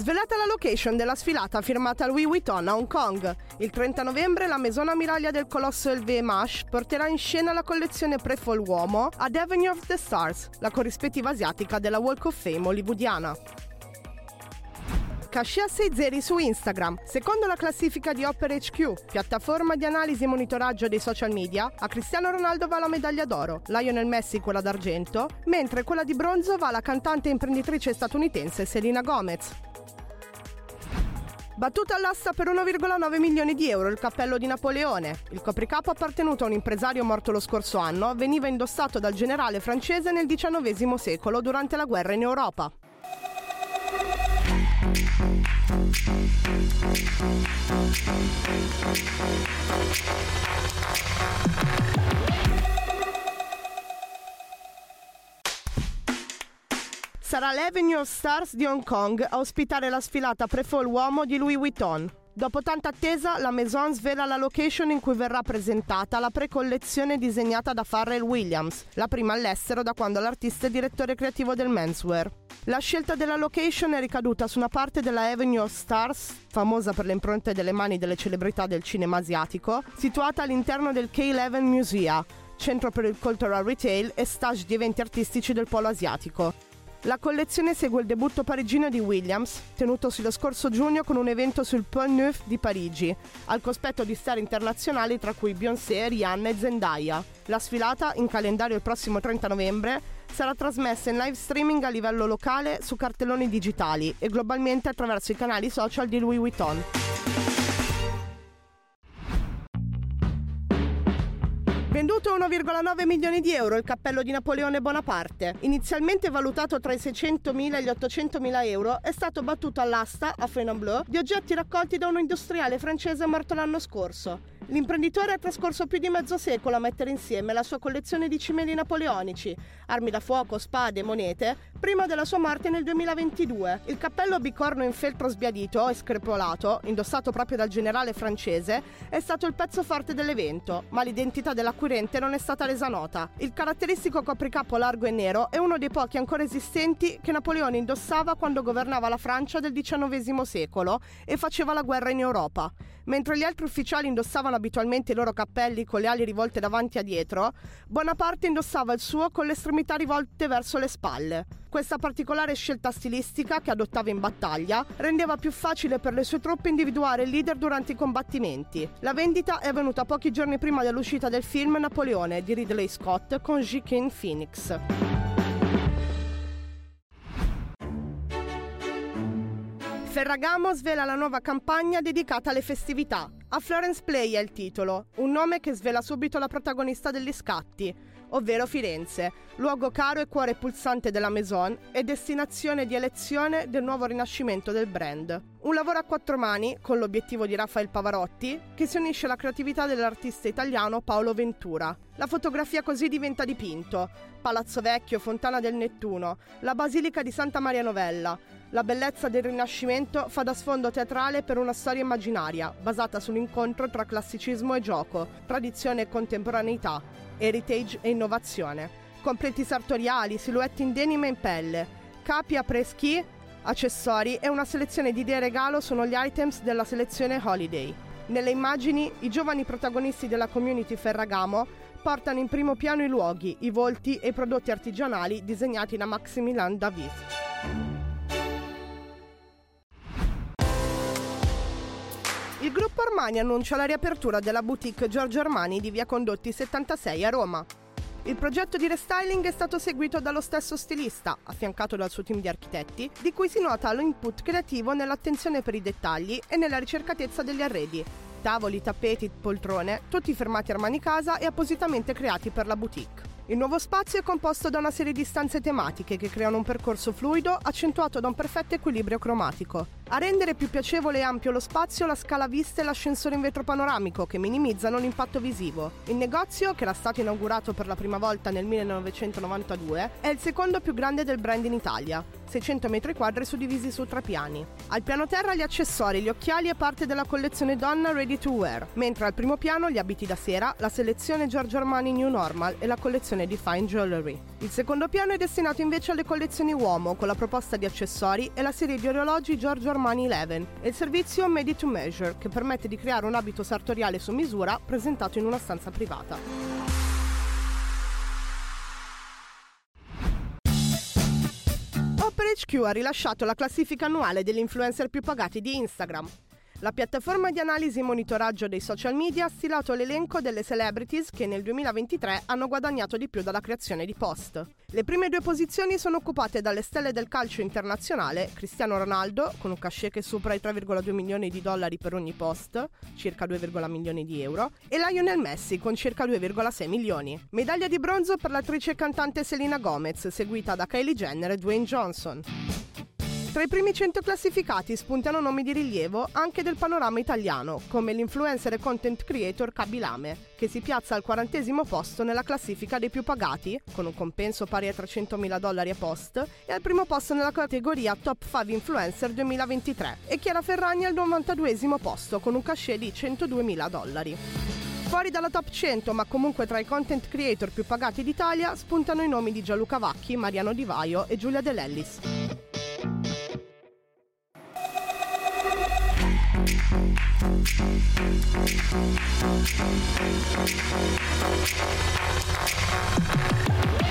Svelata la location della sfilata firmata Louis Vuitton a Hong Kong. Il 30 novembre la Maison Ammiraglia del colosso LVMH porterà in scena la collezione pre-fall uomo ad Avenue of the Stars, la corrispettiva asiatica della Walk of Fame hollywoodiana. Cascia 6 zeri su Instagram. Secondo la classifica di Opera HQ, piattaforma di analisi e monitoraggio dei social media, a Cristiano Ronaldo va la medaglia d'oro, Lionel Messi quella d'argento, mentre quella di bronzo va alla cantante e imprenditrice statunitense Selena Gomez. Battuta all'asta per 1,9 milioni di euro il cappello di Napoleone. Il copricapo appartenuto a un impresario morto lo scorso anno veniva indossato dal generale francese nel XIX secolo durante la guerra in Europa. Sarà l'Avenue of Stars di Hong Kong a ospitare la sfilata pre-fall uomo di Louis Vuitton. Dopo tanta attesa, la Maison svela la location in cui verrà presentata la pre-collezione disegnata da Pharrell Williams, la prima all'estero da quando l'artista è direttore creativo del menswear. La scelta della location è ricaduta su una parte della Avenue of Stars, famosa per le impronte delle mani delle celebrità del cinema asiatico, situata all'interno del K11 Musea, centro per il cultural retail e stage di eventi artistici del polo asiatico. La collezione segue il debutto parigino di Williams, tenutosi lo scorso giugno con un evento sul Pont Neuf di Parigi, al cospetto di star internazionali tra cui Beyoncé, Rihanna e Zendaya. La sfilata, in calendario il prossimo 30 novembre, sarà trasmessa in live streaming a livello locale su cartelloni digitali e globalmente attraverso i canali social di Louis Vuitton. Venduto 1,9 milioni di euro il cappello di Napoleone Bonaparte. Inizialmente valutato tra i 600.000 e gli 800.000 euro, è stato battuto all'asta, a Fontainebleau, di oggetti raccolti da un industriale francese morto l'anno scorso. L'imprenditore ha trascorso più di mezzo secolo a mettere insieme la sua collezione di cimeli napoleonici, armi da fuoco, spade monete, prima della sua morte nel 2022. Il cappello bicorno in feltro sbiadito e screpolato, indossato proprio dal generale francese, è stato il pezzo forte dell'evento, ma l'identità dell'acquirente non è stata resa nota. Il caratteristico copricapo largo e nero è uno dei pochi ancora esistenti che Napoleone indossava quando governava la Francia del XIX secolo e faceva la guerra in Europa. Mentre gli altri ufficiali indossavano abitualmente i loro cappelli con le ali rivolte davanti a dietro, Bonaparte indossava il suo con le estremità rivolte verso le spalle. Questa particolare scelta stilistica, che adottava in battaglia, rendeva più facile per le sue truppe individuare il leader durante i combattimenti. La vendita è avvenuta pochi giorni prima dell'uscita del film Napoleone di Ridley Scott con Joaquin Phoenix. Ferragamo svela la nuova campagna dedicata alle festività. A Florence Play è il titolo, un nome che svela subito la protagonista degli scatti, ovvero Firenze, luogo caro e cuore pulsante della Maison e destinazione di elezione del nuovo rinascimento del brand. Un lavoro a quattro mani, con l'obiettivo di Raffaele Pavarotti, che si unisce alla creatività dell'artista italiano Paolo Ventura. La fotografia così diventa dipinto. Palazzo Vecchio, Fontana del Nettuno, la Basilica di Santa Maria Novella, la bellezza del Rinascimento fa da sfondo teatrale per una storia immaginaria, basata sull'incontro tra classicismo e gioco, tradizione e contemporaneità, heritage e innovazione. Completi sartoriali, silhouette in denim e in pelle, capi a preschi, accessori e una selezione di idee regalo sono gli items della selezione Holiday. Nelle immagini, i giovani protagonisti della community Ferragamo portano in primo piano i luoghi, i volti e i prodotti artigianali disegnati da Maximilian David. Il gruppo Armani annuncia la riapertura della boutique Giorgio Armani di via Condotti 76 a Roma. Il progetto di restyling è stato seguito dallo stesso stilista, affiancato dal suo team di architetti, di cui si nota l'input creativo nell'attenzione per i dettagli e nella ricercatezza degli arredi. Tavoli, tappeti, poltrone, tutti fermati Armani Casa e appositamente creati per la boutique. Il nuovo spazio è composto da una serie di stanze tematiche che creano un percorso fluido accentuato da un perfetto equilibrio cromatico. A rendere più piacevole e ampio lo spazio la scala vista e l'ascensore in vetro panoramico che minimizzano l'impatto visivo. Il negozio, che era stato inaugurato per la prima volta nel 1992, è il secondo più grande del brand in Italia. 600 metri quadri suddivisi su tre piani. Al piano terra gli accessori, gli occhiali e parte della collezione donna ready to wear, mentre al primo piano gli abiti da sera, la selezione Giorgio Armani New Normal e la collezione di Fine Jewelry. Il secondo piano è destinato invece alle collezioni uomo con la proposta di accessori e la serie di orologi Giorgio Armani 11 e il servizio Made to Measure che permette di creare un abito sartoriale su misura presentato in una stanza privata. HQ ha rilasciato la classifica annuale degli influencer più pagati di Instagram. La piattaforma di analisi e monitoraggio dei social media ha stilato l'elenco delle celebrities che nel 2023 hanno guadagnato di più dalla creazione di post. Le prime due posizioni sono occupate dalle stelle del calcio internazionale, Cristiano Ronaldo, con un cachet che supera i 3,2 milioni di dollari per ogni post, circa 2,1 milioni di euro, e Lionel Messi con circa 2,6 milioni. Medaglia di bronzo per l'attrice e cantante Selena Gomez, seguita da Kylie Jenner e Dwayne Johnson. Tra i primi 100 classificati spuntano nomi di rilievo anche del panorama italiano, come l'influencer e content creator Kabilame, che si piazza al quarantesimo posto nella classifica dei più pagati, con un compenso pari a 300.000 dollari a post, e al primo posto nella categoria Top 5 Influencer 2023, e Chiara Ferragni al 92esimo posto, con un cachet di 102.000 dollari. Fuori dalla top 100, ma comunque tra i content creator più pagati d'Italia, spuntano i nomi di Gianluca Vacchi, Mariano Di Vaio e Giulia De Lellis. Thank you.